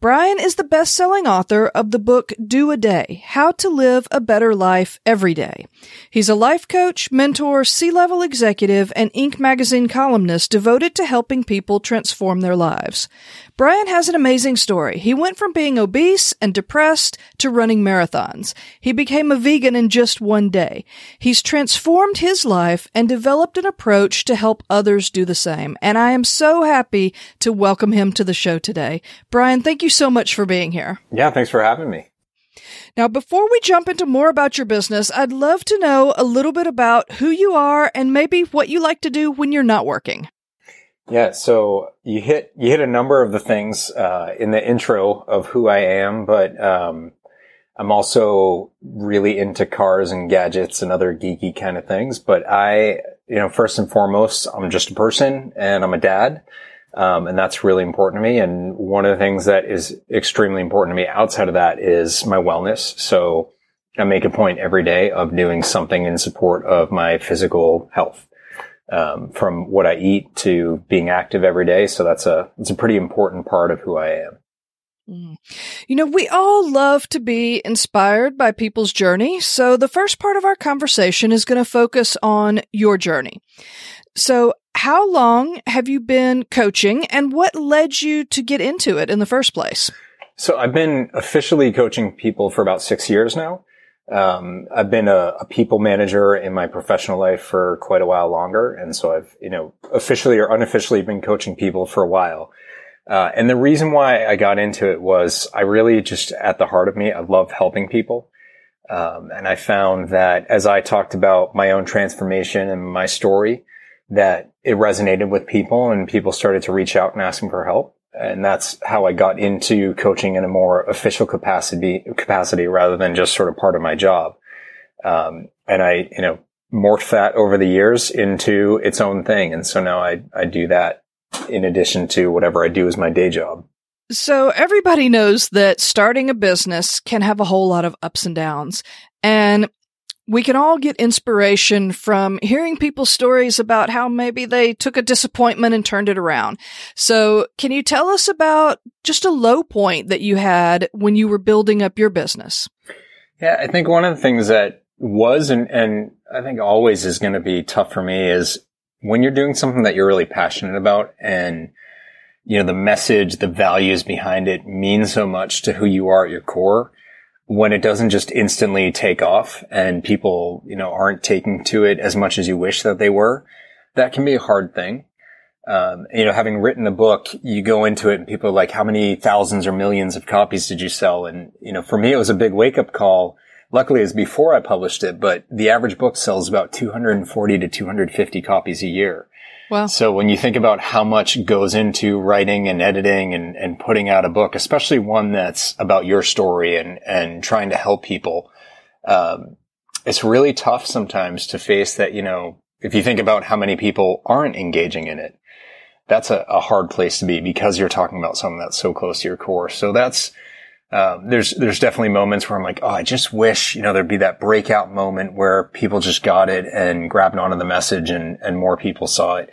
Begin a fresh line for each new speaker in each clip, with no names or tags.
Bryan is the best-selling author of the book Do a Day, How to Live a Better Life Every Day. He's a life coach, mentor, C-level executive, and Inc. magazine columnist devoted to helping people transform their lives. Bryan has an amazing story. He went from being obese and depressed to running marathons. He became a vegan in just one day. He's transformed his life and developed an approach to help others do the same. And I am so happy to welcome him to the show today. Bryan, thank you so much for being here.
Yeah, thanks for having me.
Now, before we jump into more about your business, I'd love to know a little bit about who you are and maybe what you like to do when you're not working.
Yeah, so you hit you hit a number of the things uh, in the intro of who I am, but um, I'm also really into cars and gadgets and other geeky kind of things. But I, you know, first and foremost, I'm just a person and I'm a dad. Um, and that's really important to me. And one of the things that is extremely important to me outside of that is my wellness. So I make a point every day of doing something in support of my physical health um, from what I eat to being active every day. So that's a it's a pretty important part of who I am.
Mm. You know, we all love to be inspired by people's journey. So the first part of our conversation is going to focus on your journey. So how long have you been coaching and what led you to get into it in the first place?
So I've been officially coaching people for about six years now. Um, I've been a, a, people manager in my professional life for quite a while longer. And so I've, you know, officially or unofficially been coaching people for a while. Uh, and the reason why I got into it was I really just at the heart of me, I love helping people. Um, and I found that as I talked about my own transformation and my story, that it resonated with people and people started to reach out and ask me for help and that's how I got into coaching in a more official capacity capacity rather than just sort of part of my job. Um, and I, you know, morphed that over the years into its own thing, and so now I I do that in addition to whatever I do as my day job.
So everybody knows that starting a business can have a whole lot of ups and downs. And we can all get inspiration from hearing people's stories about how maybe they took a disappointment and turned it around. So can you tell us about just a low point that you had when you were building up your business?
Yeah, I think one of the things that was and, and I think always is going to be tough for me is when you're doing something that you're really passionate about and you know the message, the values behind it mean so much to who you are at your core when it doesn't just instantly take off and people, you know, aren't taking to it as much as you wish that they were, that can be a hard thing. Um, you know, having written a book, you go into it and people are like, how many thousands or millions of copies did you sell? And, you know, for me, it was a big wake up call. Luckily, it was before I published it, but the average book sells about 240 to 250 copies a year.
Wow.
So when you think about how much goes into writing and editing and, and putting out a book, especially one that's about your story and, and trying to help people, um, it's really tough sometimes to face that, you know, if you think about how many people aren't engaging in it, that's a, a hard place to be because you're talking about something that's so close to your core. So that's, um, there's there's definitely moments where I'm like, oh, I just wish you know there'd be that breakout moment where people just got it and grabbed onto the message and and more people saw it.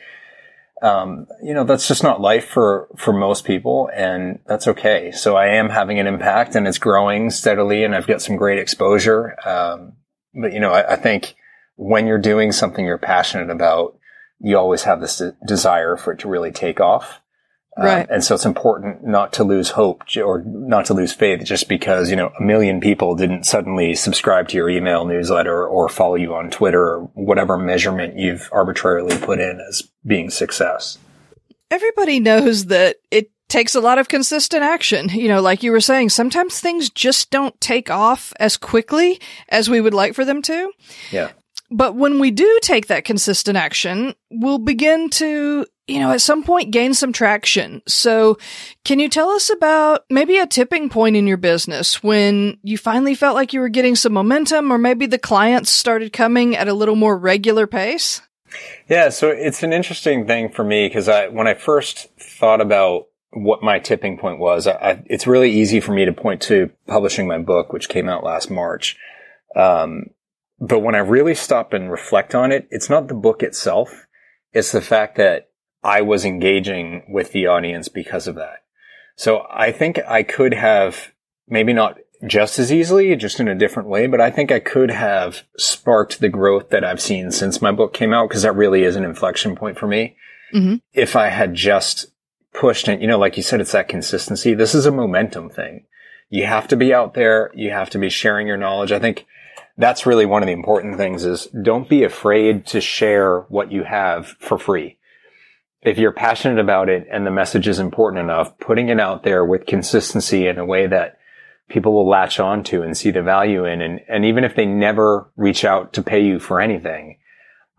Um, you know, that's just not life for for most people, and that's okay. So I am having an impact, and it's growing steadily, and I've got some great exposure. Um, but you know, I, I think when you're doing something you're passionate about, you always have this de- desire for it to really take off.
Um, right.
Um, and so it's important not to lose hope or not to lose faith just because, you know, a million people didn't suddenly subscribe to your email newsletter or follow you on Twitter or whatever measurement you've arbitrarily put in as being success.
Everybody knows that it takes a lot of consistent action. You know, like you were saying, sometimes things just don't take off as quickly as we would like for them to.
Yeah.
But when we do take that consistent action, we'll begin to you know, at some point gained some traction. So can you tell us about maybe a tipping point in your business when you finally felt like you were getting some momentum or maybe the clients started coming at a little more regular pace?
Yeah, so it's an interesting thing for me because I, when I first thought about what my tipping point was, I, it's really easy for me to point to publishing my book, which came out last March. Um, but when I really stop and reflect on it, it's not the book itself. It's the fact that I was engaging with the audience because of that. So I think I could have maybe not just as easily, just in a different way, but I think I could have sparked the growth that I've seen since my book came out because that really is an inflection point for me. Mm-hmm. If I had just pushed and, you know, like you said, it's that consistency. This is a momentum thing. You have to be out there. You have to be sharing your knowledge. I think that's really one of the important things is don't be afraid to share what you have for free if you're passionate about it and the message is important enough, putting it out there with consistency in a way that people will latch on to and see the value in. And, and even if they never reach out to pay you for anything,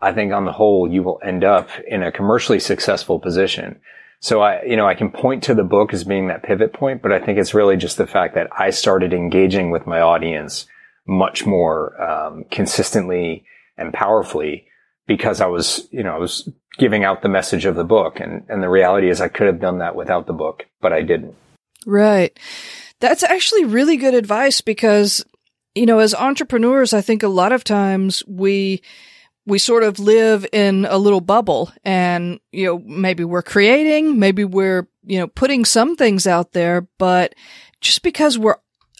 I think on the whole, you will end up in a commercially successful position. So I, you know, I can point to the book as being that pivot point, but I think it's really just the fact that I started engaging with my audience much more um, consistently and powerfully because I was, you know, I was giving out the message of the book. And, and the reality is I could have done that without the book, but I didn't.
Right. That's actually really good advice because, you know, as entrepreneurs, I think a lot of times we, we sort of live in a little bubble and, you know, maybe we're creating, maybe we're, you know, putting some things out there, but just because we're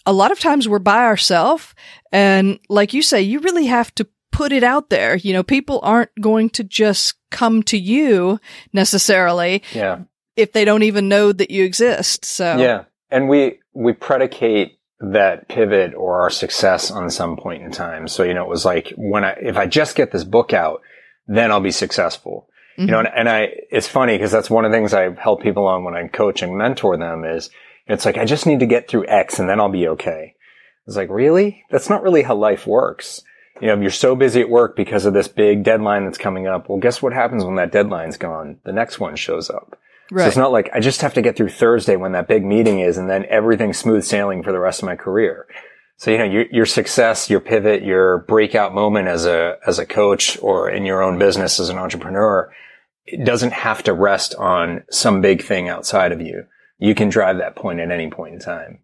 a lot of times we're by ourselves and like you say, you really have to put it out there. You know, people aren't going to just come to you necessarily.
Yeah.
If they don't even know that you exist. So
Yeah. And we we predicate that pivot or our success on some point in time. So, you know, it was like when I if I just get this book out, then I'll be successful. Mm-hmm. You know, and, and I it's funny because that's one of the things I help people on when I coach and mentor them is it's like I just need to get through X and then I'll be okay. It's like, really? That's not really how life works you know, if you're so busy at work because of this big deadline that's coming up, well, guess what happens when that deadline's gone? The next one shows up. Right. So it's not like I just have to get through Thursday when that big meeting is and then everything's smooth sailing for the rest of my career. So, you know, your, your success, your pivot, your breakout moment as a, as a coach or in your own business as an entrepreneur, it doesn't have to rest on some big thing outside of you. You can drive that point at any point in time.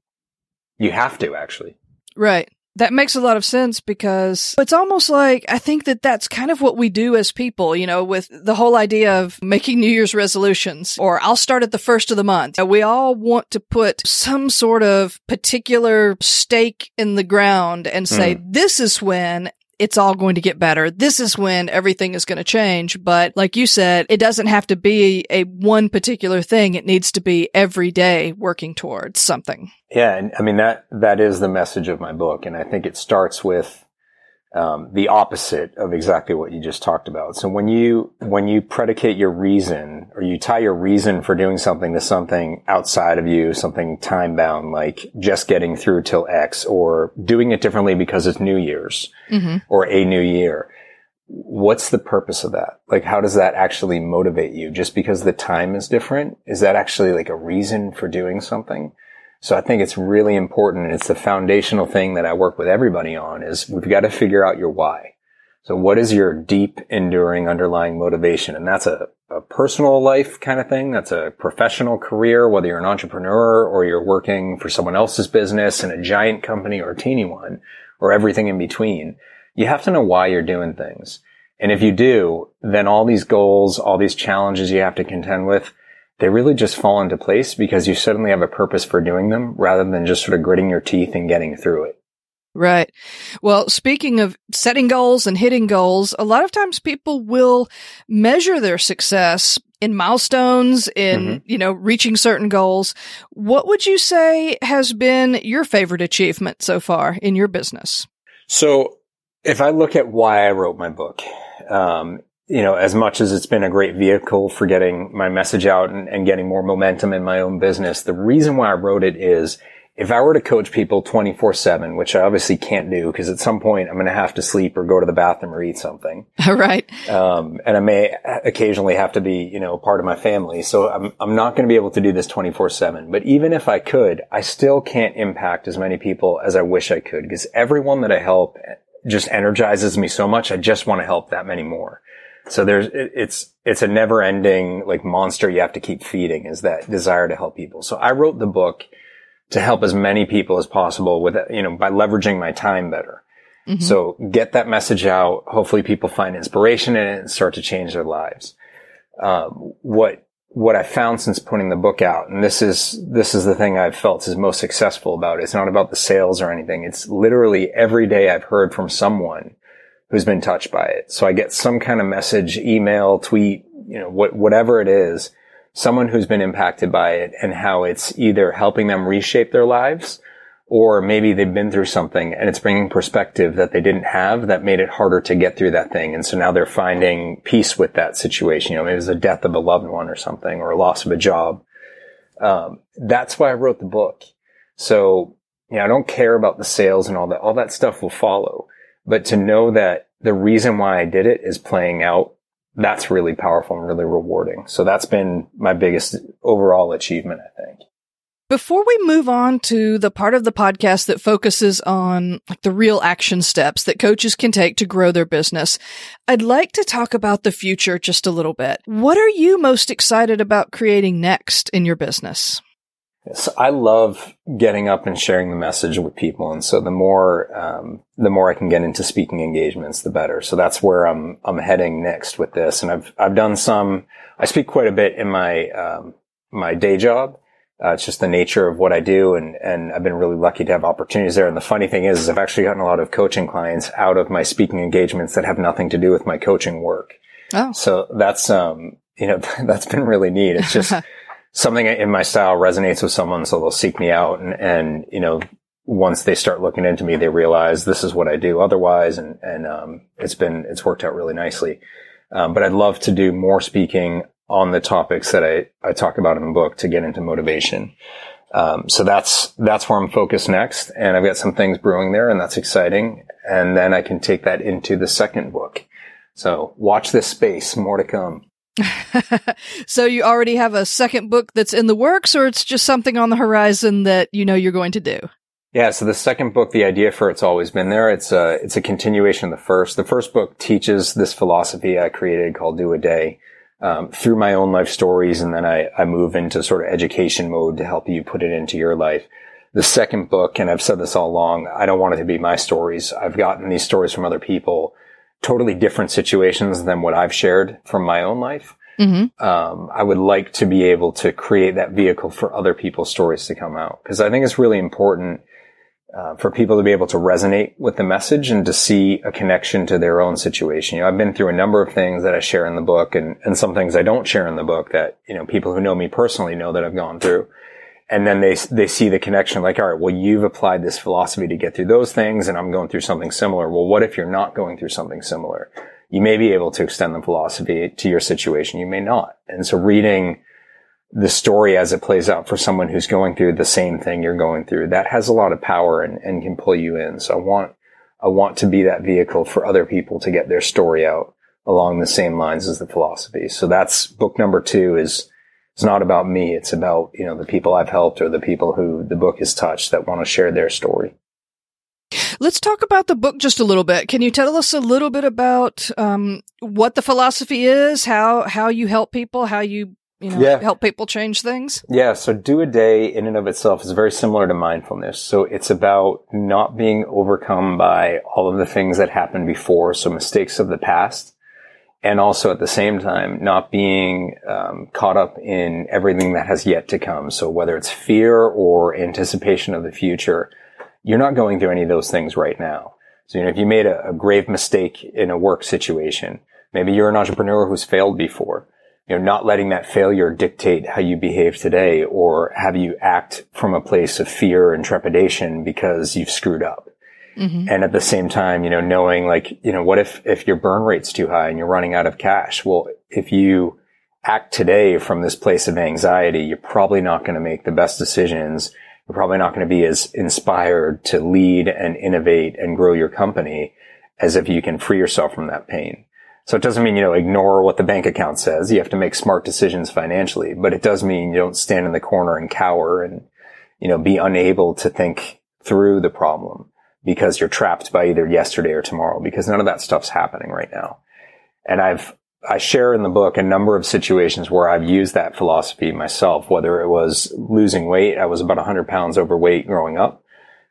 You have to actually.
Right. That makes a lot of sense because it's almost like I think that that's kind of what we do as people, you know, with the whole idea of making New Year's resolutions or I'll start at the first of the month. We all want to put some sort of particular stake in the ground and say, mm. this is when it's all going to get better. This is when everything is going to change. But like you said, it doesn't have to be a one particular thing. It needs to be every day working towards something.
Yeah. And I mean, that, that is the message of my book. And I think it starts with um, the opposite of exactly what you just talked about. So when you when you predicate your reason or you tie your reason for doing something to something outside of you, something time bound, like just getting through till X, or doing it differently because it's New Year's mm-hmm. or a new year. What's the purpose of that? Like, how does that actually motivate you? Just because the time is different? Is that actually like a reason for doing something? So I think it's really important. And it's the foundational thing that I work with everybody on is we've got to figure out your why. So what is your deep, enduring, underlying motivation? And that's a, a personal life kind of thing. That's a professional career, whether you're an entrepreneur or you're working for someone else's business in a giant company or a teeny one or everything in between. You have to know why you're doing things. And if you do, then all these goals, all these challenges you have to contend with, they really just fall into place because you suddenly have a purpose for doing them rather than just sort of gritting your teeth and getting through it.
Right. Well, speaking of setting goals and hitting goals, a lot of times people will measure their success in milestones, in, mm-hmm. you know, reaching certain goals. What would you say has been your favorite achievement so far in your business?
So if I look at why I wrote my book, um, you know, as much as it's been a great vehicle for getting my message out and, and getting more momentum in my own business, the reason why I wrote it is if I were to coach people 24 seven, which I obviously can't do because at some point I'm going to have to sleep or go to the bathroom or eat something.
right.
Um, and I may occasionally have to be, you know, part of my family. So I'm, I'm not going to be able to do this 24 seven. But even if I could, I still can't impact as many people as I wish I could because everyone that I help just energizes me so much. I just want to help that many more. So there's, it's, it's a never ending like monster you have to keep feeding is that desire to help people. So I wrote the book to help as many people as possible with, you know, by leveraging my time better. Mm-hmm. So get that message out. Hopefully people find inspiration in it and start to change their lives. Um, what, what I found since putting the book out, and this is, this is the thing I've felt is most successful about it. It's not about the sales or anything. It's literally every day I've heard from someone who's been touched by it. So I get some kind of message, email, tweet, you know, what, whatever it is someone who's been impacted by it and how it's either helping them reshape their lives or maybe they've been through something and it's bringing perspective that they didn't have that made it harder to get through that thing. And so now they're finding peace with that situation. You know, maybe it was a death of a loved one or something or a loss of a job. Um, that's why I wrote the book. So, you know, I don't care about the sales and all that. All that stuff will follow. But to know that the reason why I did it is playing out that's really powerful and really rewarding. So that's been my biggest overall achievement, I think.
Before we move on to the part of the podcast that focuses on like the real action steps that coaches can take to grow their business, I'd like to talk about the future just a little bit. What are you most excited about creating next in your business?
So I love getting up and sharing the message with people, and so the more um, the more I can get into speaking engagements, the better. So that's where I'm I'm heading next with this, and I've I've done some. I speak quite a bit in my um, my day job. Uh, it's just the nature of what I do, and and I've been really lucky to have opportunities there. And the funny thing is, is I've actually gotten a lot of coaching clients out of my speaking engagements that have nothing to do with my coaching work. Oh, so that's um you know that's been really neat. It's just something in my style resonates with someone, so they'll seek me out and, and, you know, once they start looking into me, they realize this is what I do otherwise. And, and, um, it's been, it's worked out really nicely. Um, but I'd love to do more speaking on the topics that I, I talk about in the book to get into motivation. Um, so that's, that's where I'm focused next. And I've got some things brewing there and that's exciting. And then I can take that into the second book. So watch this space, more to come.
so you already have a second book that's in the works or it's just something on the horizon that you know you're going to do?
Yeah, so the second book, the idea for it's always been there. It's a it's a continuation of the first. The first book teaches this philosophy I created called Do a Day um, through my own life stories, and then I I move into sort of education mode to help you put it into your life. The second book, and I've said this all along, I don't want it to be my stories. I've gotten these stories from other people totally different situations than what I've shared from my own life. Mm-hmm. Um, I would like to be able to create that vehicle for other people's stories to come out because I think it's really important uh, for people to be able to resonate with the message and to see a connection to their own situation. You know, I've been through a number of things that I share in the book and, and some things I don't share in the book that, you know, people who know me personally know that I've gone through and then they they see the connection like all right well you've applied this philosophy to get through those things and i'm going through something similar. Well what if you're not going through something similar? You may be able to extend the philosophy to your situation. You may not. And so reading the story as it plays out for someone who's going through the same thing you're going through that has a lot of power and, and can pull you in. So i want i want to be that vehicle for other people to get their story out along the same lines as the philosophy. So that's book number two is it's not about me. It's about, you know, the people I've helped or the people who the book has touched that want to share their story.
Let's talk about the book just a little bit. Can you tell us a little bit about um, what the philosophy is, how how you help people, how you you know yeah. help people change things?
Yeah. So do a day in and of itself is very similar to mindfulness. So it's about not being overcome by all of the things that happened before, so mistakes of the past, and also at the same time not being um, caught up in everything that has yet to come. So whether it's fear or anticipation of the future, you're not going through any of those things right now. So you know, if you made a, a grave mistake in a work situation, maybe you're an entrepreneur who's failed before. You know, not letting that failure dictate how you behave today or have you act from a place of fear and trepidation because you've screwed up. Mm-hmm. And at the same time, you know, knowing like, you know, what if, if your burn rate's too high and you're running out of cash? Well, if you act today from this place of anxiety, you're probably not going to make the best decisions. you're probably not going to be as inspired to lead and innovate and grow your company as if you can free yourself from that pain. So it doesn't mean, you know, ignore what the bank account says. You have to make smart decisions financially, but it does mean you don't stand in the corner and cower and, you know, be unable to think through the problem because you're trapped by either yesterday or tomorrow because none of that stuff's happening right now. And I've, I share in the book a number of situations where I've used that philosophy myself, whether it was losing weight. I was about 100 pounds overweight growing up.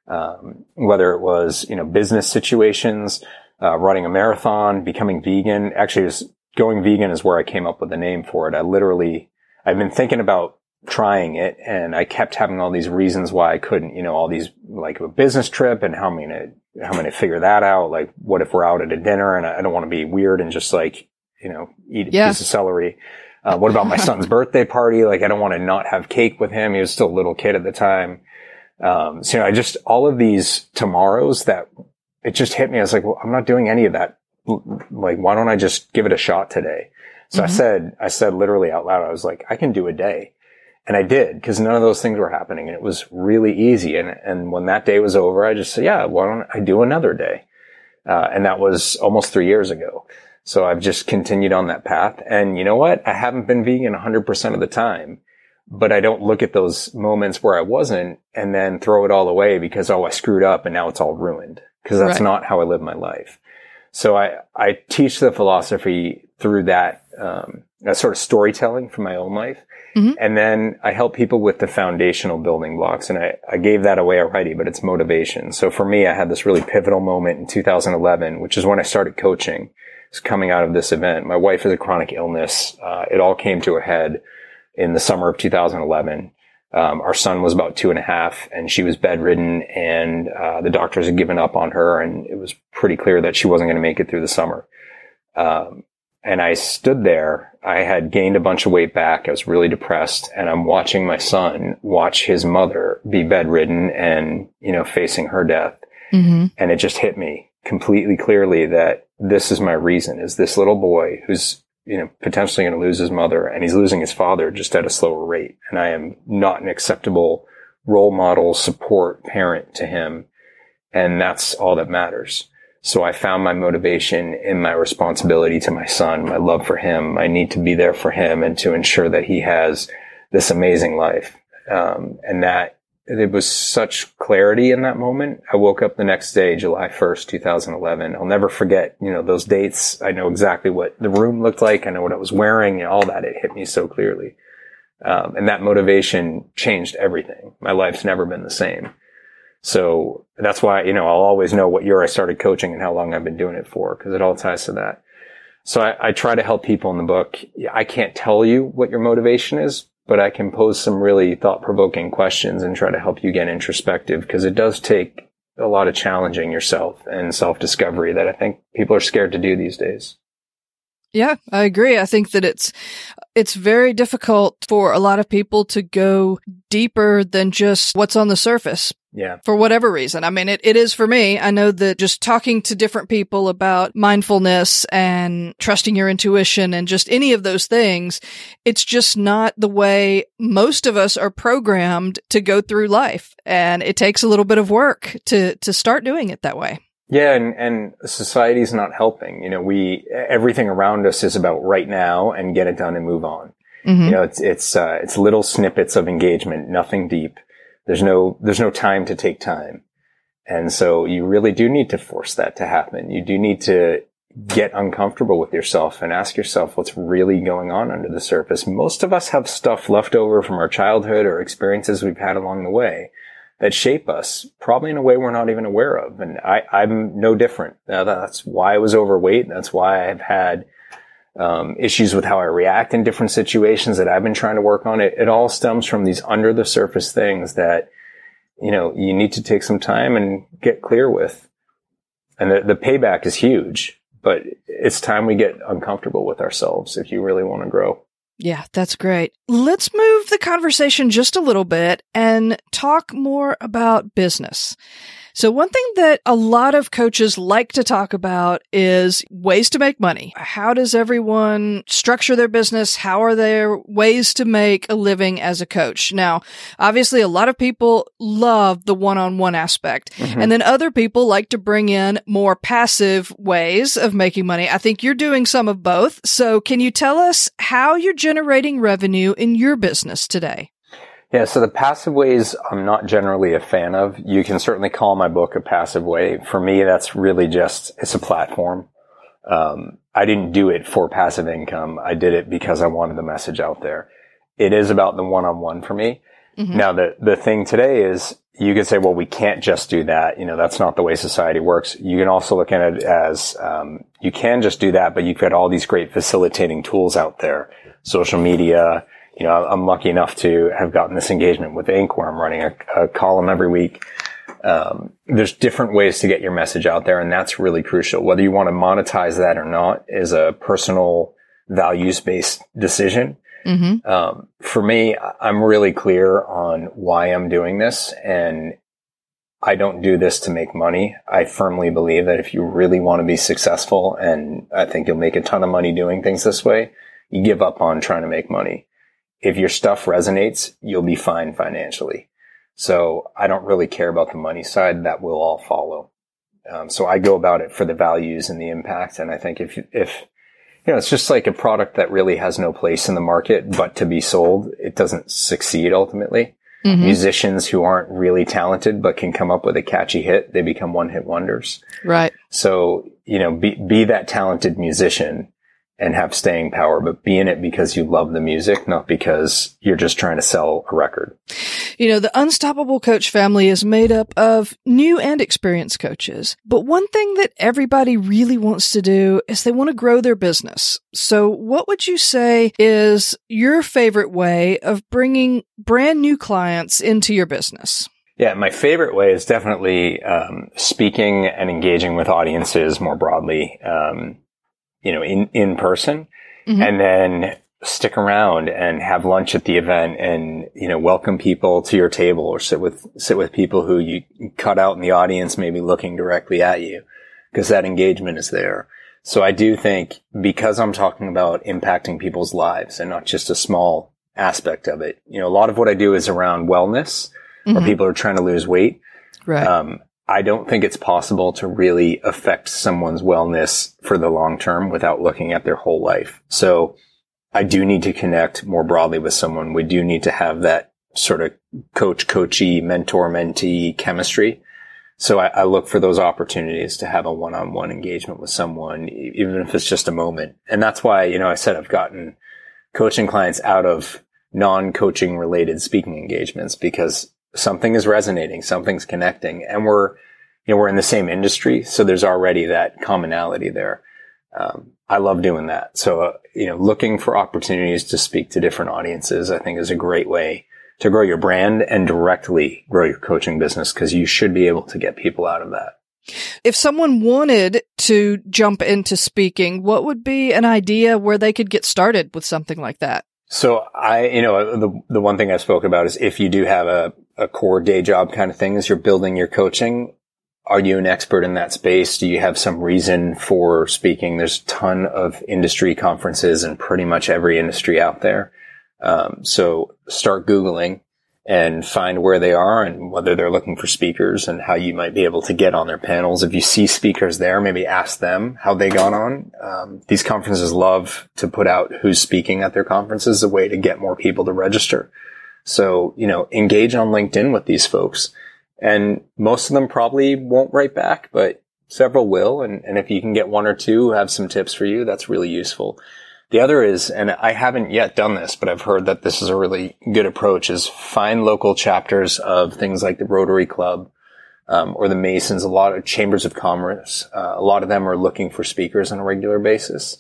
Um, whether it was, you know, business situations, uh, running a marathon, becoming vegan. Actually, was going vegan is where I came up with the name for it. I literally, I've been thinking about trying it and I kept having all these reasons why I couldn't, you know, all these like a business trip and how I'm to, how I'm going to figure that out? Like, what if we're out at a dinner and I, don't want to be weird and just like, you know, eat a yeah. piece of celery. Uh, what about my son's birthday party? Like, I don't want to not have cake with him. He was still a little kid at the time. Um, so you know, I just, all of these tomorrows that it just hit me. I was like, well, I'm not doing any of that. Like, why don't I just give it a shot today? So mm-hmm. I said, I said literally out loud, I was like, I can do a day. And I did because none of those things were happening and it was really easy. And, and when that day was over, I just said, yeah, why don't I do another day? Uh, and that was almost three years ago. So I've just continued on that path. And you know what? I haven't been vegan 100% of the time, but I don't look at those moments where I wasn't and then throw it all away because, oh, I screwed up and now it's all ruined because that's right. not how I live my life. So I, I teach the philosophy through that, um, that sort of storytelling from my own life. Mm-hmm. And then I help people with the foundational building blocks. And I, I gave that away already, but it's motivation. So for me, I had this really pivotal moment in 2011, which is when I started coaching. It's coming out of this event. My wife has a chronic illness. Uh, it all came to a head in the summer of 2011. Um, our son was about two and a half and she was bedridden and uh, the doctors had given up on her and it was pretty clear that she wasn't going to make it through the summer. Um, and I stood there. I had gained a bunch of weight back. I was really depressed and I'm watching my son watch his mother be bedridden and, you know, facing her death. Mm-hmm. And it just hit me completely clearly that this is my reason is this little boy who's you know, potentially going to lose his mother and he's losing his father just at a slower rate. And I am not an acceptable role model, support parent to him. And that's all that matters. So I found my motivation in my responsibility to my son, my love for him. I need to be there for him and to ensure that he has this amazing life. Um, and that it was such clarity in that moment. I woke up the next day, July 1st, 2011. I'll never forget, you know, those dates. I know exactly what the room looked like. I know what I was wearing and all that. It hit me so clearly. Um, and that motivation changed everything. My life's never been the same. So that's why, you know, I'll always know what year I started coaching and how long I've been doing it for because it all ties to that. So I, I try to help people in the book. I can't tell you what your motivation is, but I can pose some really thought provoking questions and try to help you get introspective because it does take a lot of challenging yourself and self discovery that I think people are scared to do these days.
Yeah, I agree. I think that it's it's very difficult for a lot of people to go deeper than just what's on the surface.
Yeah.
For whatever reason. I mean, it, it is for me. I know that just talking to different people about mindfulness and trusting your intuition and just any of those things, it's just not the way most of us are programmed to go through life. And it takes a little bit of work to, to start doing it that way.
Yeah, and, and society's not helping. You know, we everything around us is about right now and get it done and move on. Mm-hmm. You know, it's it's uh, it's little snippets of engagement, nothing deep. There's no there's no time to take time, and so you really do need to force that to happen. You do need to get uncomfortable with yourself and ask yourself what's really going on under the surface. Most of us have stuff left over from our childhood or experiences we've had along the way that shape us, probably in a way we're not even aware of. And I, I'm no different. that's why I was overweight. That's why I've had um, issues with how I react in different situations that I've been trying to work on. It, it all stems from these under the surface things that, you know, you need to take some time and get clear with. And the, the payback is huge, but it's time we get uncomfortable with ourselves if you really want to grow.
Yeah, that's great. Let's move the conversation just a little bit and talk more about business. So one thing that a lot of coaches like to talk about is ways to make money. How does everyone structure their business? How are there ways to make a living as a coach? Now, obviously a lot of people love the one-on-one aspect mm-hmm. and then other people like to bring in more passive ways of making money. I think you're doing some of both. So can you tell us how you're generating revenue in your business today?
Yeah, so the passive ways I'm not generally a fan of. You can certainly call my book a passive way. For me, that's really just, it's a platform. Um, I didn't do it for passive income. I did it because I wanted the message out there. It is about the one-on-one for me. Mm-hmm. Now, the, the thing today is you can say, well, we can't just do that. You know, that's not the way society works. You can also look at it as, um, you can just do that, but you've got all these great facilitating tools out there. Social media, you know, I'm lucky enough to have gotten this engagement with Inc. where I'm running a, a column every week. Um, there's different ways to get your message out there, and that's really crucial. Whether you want to monetize that or not is a personal values based decision. Mm-hmm. Um, for me, I'm really clear on why I'm doing this, and I don't do this to make money. I firmly believe that if you really want to be successful, and I think you'll make a ton of money doing things this way, you give up on trying to make money if your stuff resonates, you'll be fine financially. So I don't really care about the money side. That will all follow. Um, so I go about it for the values and the impact. And I think if, if, you know, it's just like a product that really has no place in the market, but to be sold, it doesn't succeed ultimately. Mm-hmm. Musicians who aren't really talented, but can come up with a catchy hit, they become one hit wonders.
Right.
So, you know, be, be that talented musician and have staying power, but be in it because you love the music, not because you're just trying to sell a record.
You know, the Unstoppable Coach family is made up of new and experienced coaches. But one thing that everybody really wants to do is they want to grow their business. So what would you say is your favorite way of bringing brand new clients into your business?
Yeah, my favorite way is definitely um, speaking and engaging with audiences more broadly. Um, you know, in, in person mm-hmm. and then stick around and have lunch at the event and, you know, welcome people to your table or sit with, sit with people who you cut out in the audience, maybe looking directly at you because that engagement is there. So I do think because I'm talking about impacting people's lives and not just a small aspect of it, you know, a lot of what I do is around wellness mm-hmm. or people are trying to lose weight.
Right. Um,
I don't think it's possible to really affect someone's wellness for the long term without looking at their whole life. So I do need to connect more broadly with someone. We do need to have that sort of coach, coachy, mentor, mentee chemistry. So I, I look for those opportunities to have a one-on-one engagement with someone, even if it's just a moment. And that's why, you know, I said I've gotten coaching clients out of non-coaching related speaking engagements because something is resonating, something's connecting, and we're, you know, we're in the same industry, so there's already that commonality there. Um, I love doing that. So, uh, you know, looking for opportunities to speak to different audiences, I think is a great way to grow your brand and directly grow your coaching business because you should be able to get people out of that.
If someone wanted to jump into speaking, what would be an idea where they could get started with something like that?
So I, you know, the, the one thing I spoke about is if you do have a, a core day job kind of thing as you're building your coaching, are you an expert in that space? Do you have some reason for speaking? There's a ton of industry conferences in pretty much every industry out there. Um, so start Googling and find where they are and whether they're looking for speakers and how you might be able to get on their panels. If you see speakers there, maybe ask them how they got on. Um, these conferences love to put out who's speaking at their conferences, a way to get more people to register. So, you know, engage on LinkedIn with these folks. And most of them probably won't write back, but several will. And, and if you can get one or two who have some tips for you, that's really useful. The other is, and I haven't yet done this, but I've heard that this is a really good approach is find local chapters of things like the Rotary Club, um, or the Masons, a lot of chambers of commerce. Uh, a lot of them are looking for speakers on a regular basis.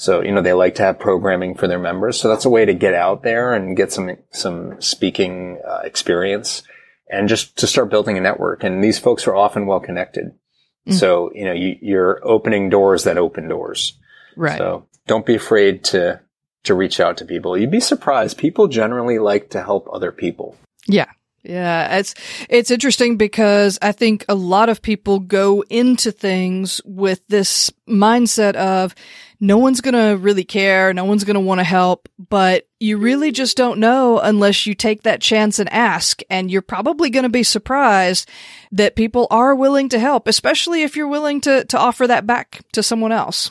So, you know, they like to have programming for their members. So that's a way to get out there and get some, some speaking uh, experience and just to start building a network. And these folks are often well connected. Mm-hmm. So, you know, you, you're opening doors that open doors.
Right.
So don't be afraid to to reach out to people. You'd be surprised. People generally like to help other people.
Yeah. Yeah, it's it's interesting because I think a lot of people go into things with this mindset of no one's going to really care, no one's going to want to help, but you really just don't know unless you take that chance and ask, and you're probably going to be surprised that people are willing to help, especially if you're willing to to offer that back to someone else.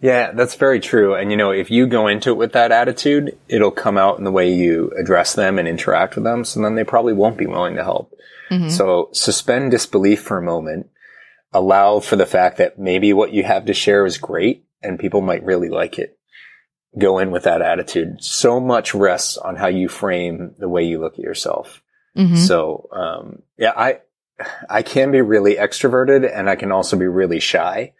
Yeah, that's very true. And you know, if you go into it with that attitude, it'll come out in the way you address them and interact with them. So then they probably won't be willing to help. Mm-hmm. So suspend disbelief for a moment. Allow for the fact that maybe what you have to share is great and people might really like it. Go in with that attitude. So much rests on how you frame the way you look at yourself. Mm-hmm. So, um, yeah, I, I can be really extroverted and I can also be really shy.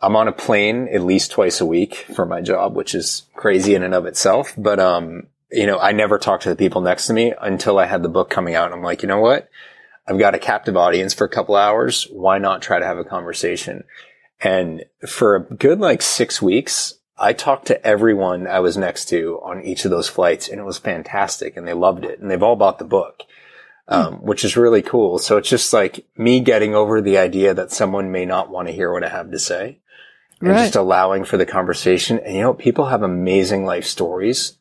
I'm on a plane at least twice a week for my job, which is crazy in and of itself. But, um, you know, I never talked to the people next to me until I had the book coming out. And I'm like, you know what? I've got a captive audience for a couple hours. Why not try to have a conversation? And for a good like six weeks, I talked to everyone I was next to on each of those flights and it was fantastic and they loved it and they've all bought the book. Um, hmm. which is really cool. So it's just like me getting over the idea that someone may not want to hear what I have to say and right. just allowing for the conversation. And you know, people have amazing life stories.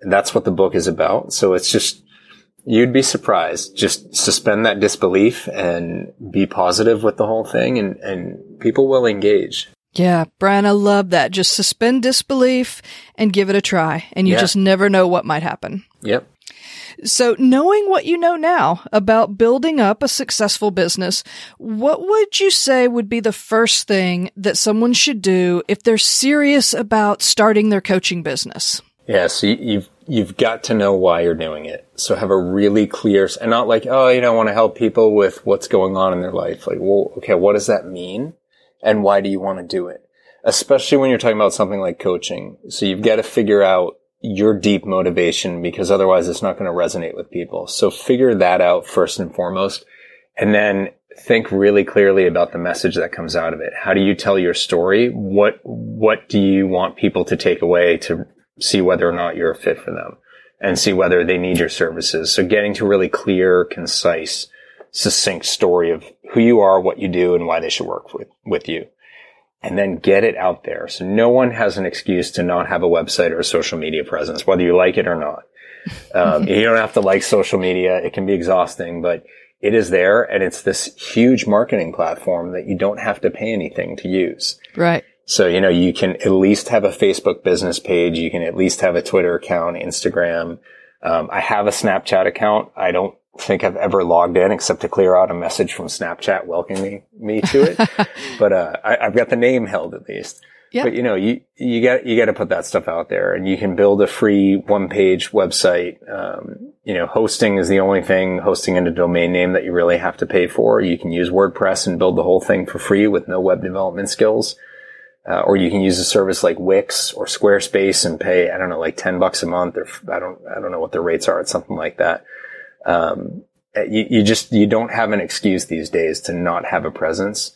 And that's what the book is about. So it's just, you'd be surprised. Just suspend that disbelief and be positive with the whole thing and, and people will engage.
Yeah, Bryan, I love that. Just suspend disbelief and give it a try. And you yeah. just never know what might happen.
Yep.
So, knowing what you know now about building up a successful business, what would you say would be the first thing that someone should do if they're serious about starting their coaching business?
Yeah, so you've you've got to know why you're doing it. So have a really clear and not like, oh, you know, I want to help people with what's going on in their life. Like, well, okay, what does that mean? And why do you want to do it? Especially when you're talking about something like coaching. So you've got to figure out your deep motivation because otherwise it's not going to resonate with people. So figure that out first and foremost. And then think really clearly about the message that comes out of it. How do you tell your story? What, what do you want people to take away to see whether or not you're a fit for them and see whether they need your services? So getting to really clear, concise, succinct story of who you are, what you do, and why they should work with, with you and then get it out there. So no one has an excuse to not have a website or a social media presence, whether you like it or not. Um, you don't have to like social media. It can be exhausting, but it is there and it's this huge marketing platform that you don't have to pay anything to use.
Right.
So, you know, you can at least have a Facebook business page. You can at least have a Twitter account, Instagram. Um, I have a Snapchat account. I don't think I've ever logged in except to clear out a message from Snapchat welcoming me to it. but, uh, I, have got the name held at least. Yep. But you know, you, you got, you got to put that stuff out there and you can build a free one page website. Um, you know, hosting is the only thing, hosting in a domain name that you really have to pay for. You can use WordPress and build the whole thing for free with no web development skills. Uh, or you can use a service like Wix or Squarespace and pay, I don't know, like 10 bucks a month or I don't, I don't know what the rates are. It's something like that. Um, you, you just, you don't have an excuse these days to not have a presence.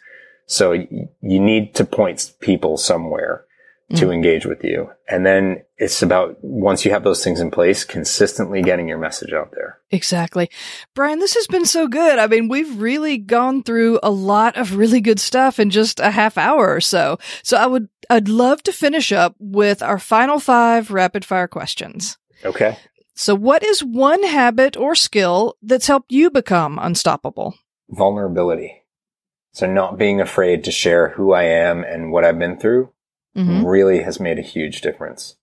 So you need to point people somewhere to mm-hmm. engage with you. And then it's about once you have those things in place, consistently getting your message out there.
Exactly. Bryan, this has been so good. I mean, we've really gone through a lot of really good stuff in just a half hour or so. So I would, I'd love to finish up with our final five rapid fire questions.
Okay.
So, what is one habit or skill that's helped you become unstoppable?
Vulnerability. So, not being afraid to share who I am and what I've been through mm-hmm. really has made a huge difference.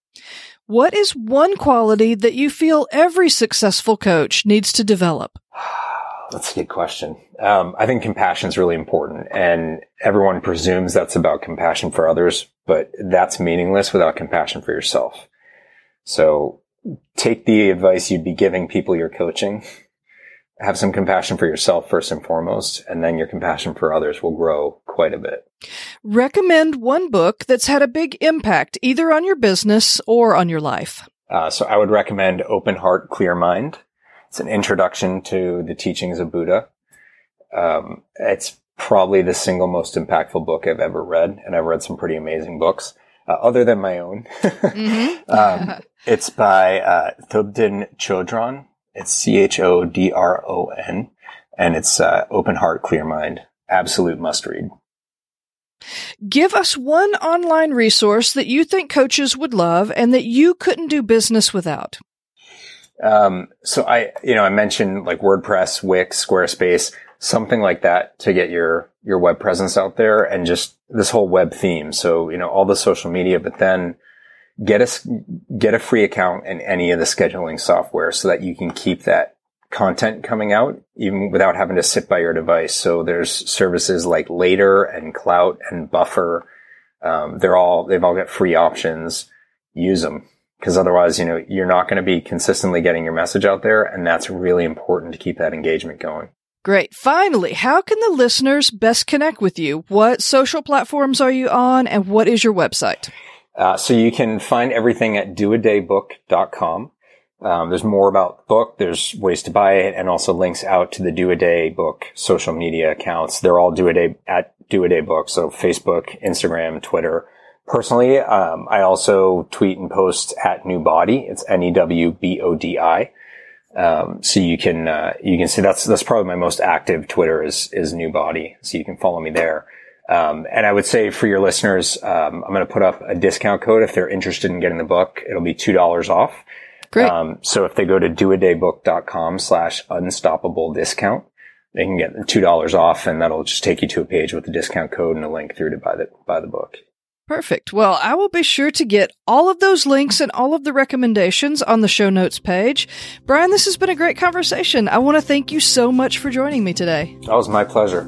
What is one quality that you feel every successful coach needs to develop?
That's a good question. Um, I think compassion is really important, and everyone presumes that's about compassion for others, but that's meaningless without compassion for yourself. So take the advice you'd be giving people you're coaching. Have some compassion for yourself first and foremost, and then your compassion for others will grow quite a bit.
Recommend one book that's had a big impact either on your business or on your life.
Uh, so I would recommend Open Heart, Clear Mind. It's an introduction to the teachings of Buddha. Um, it's probably the single most impactful book I've ever read, and I've read some pretty amazing books uh, other than my own. mm-hmm. um, it's by uh, Thubten Chodron. It's C H O D R O N, and it's uh, Open Heart, Clear Mind. Absolute must read.
Give us one online resource that you think coaches would love and that you couldn't do business without.
Um, so I, you know, I mentioned like WordPress, Wix, Squarespace, something like that to get your, your web presence out there and just this whole web theme. So, you know, all the social media, but then get a, get a free account in any of the scheduling software so that you can keep that content coming out even without having to sit by your device. So there's services like Later and Clout and Buffer. Um, they're all, they've all got free options. Use them because otherwise, you know, you're not going to be consistently getting your message out there. And that's really important to keep that engagement going.
Great. Finally, how can the listeners best connect with you? What social platforms are you on and what is your website?
Uh, so you can find everything at doadaybook.com. Um, there's more about the book. There's ways to buy it and also links out to the Do a Day book social media accounts. They're all Do a Day at Do a Day book. So Facebook, Instagram, Twitter. Personally, um, I also tweet and post at NewBodi. It's N-E-W-B-O-D-I. Um, so you can, uh, you can see that's, that's probably my most active Twitter is, is NewBodi. So you can follow me there. Um, and I would say for your listeners, um, I'm going to put up a discount code if they're interested in getting the book. It'll be $2 off.
Great. Um,
so if they go to doadaybook.com slash unstoppable discount, they can get $2 off and that'll just take you to a page with the discount code and a link through to buy the, buy the book.
Perfect. Well, I will be sure to get all of those links and all of the recommendations on the show notes page. Bryan, this has been a great conversation. I want to thank you so much for joining me today.
That was my pleasure.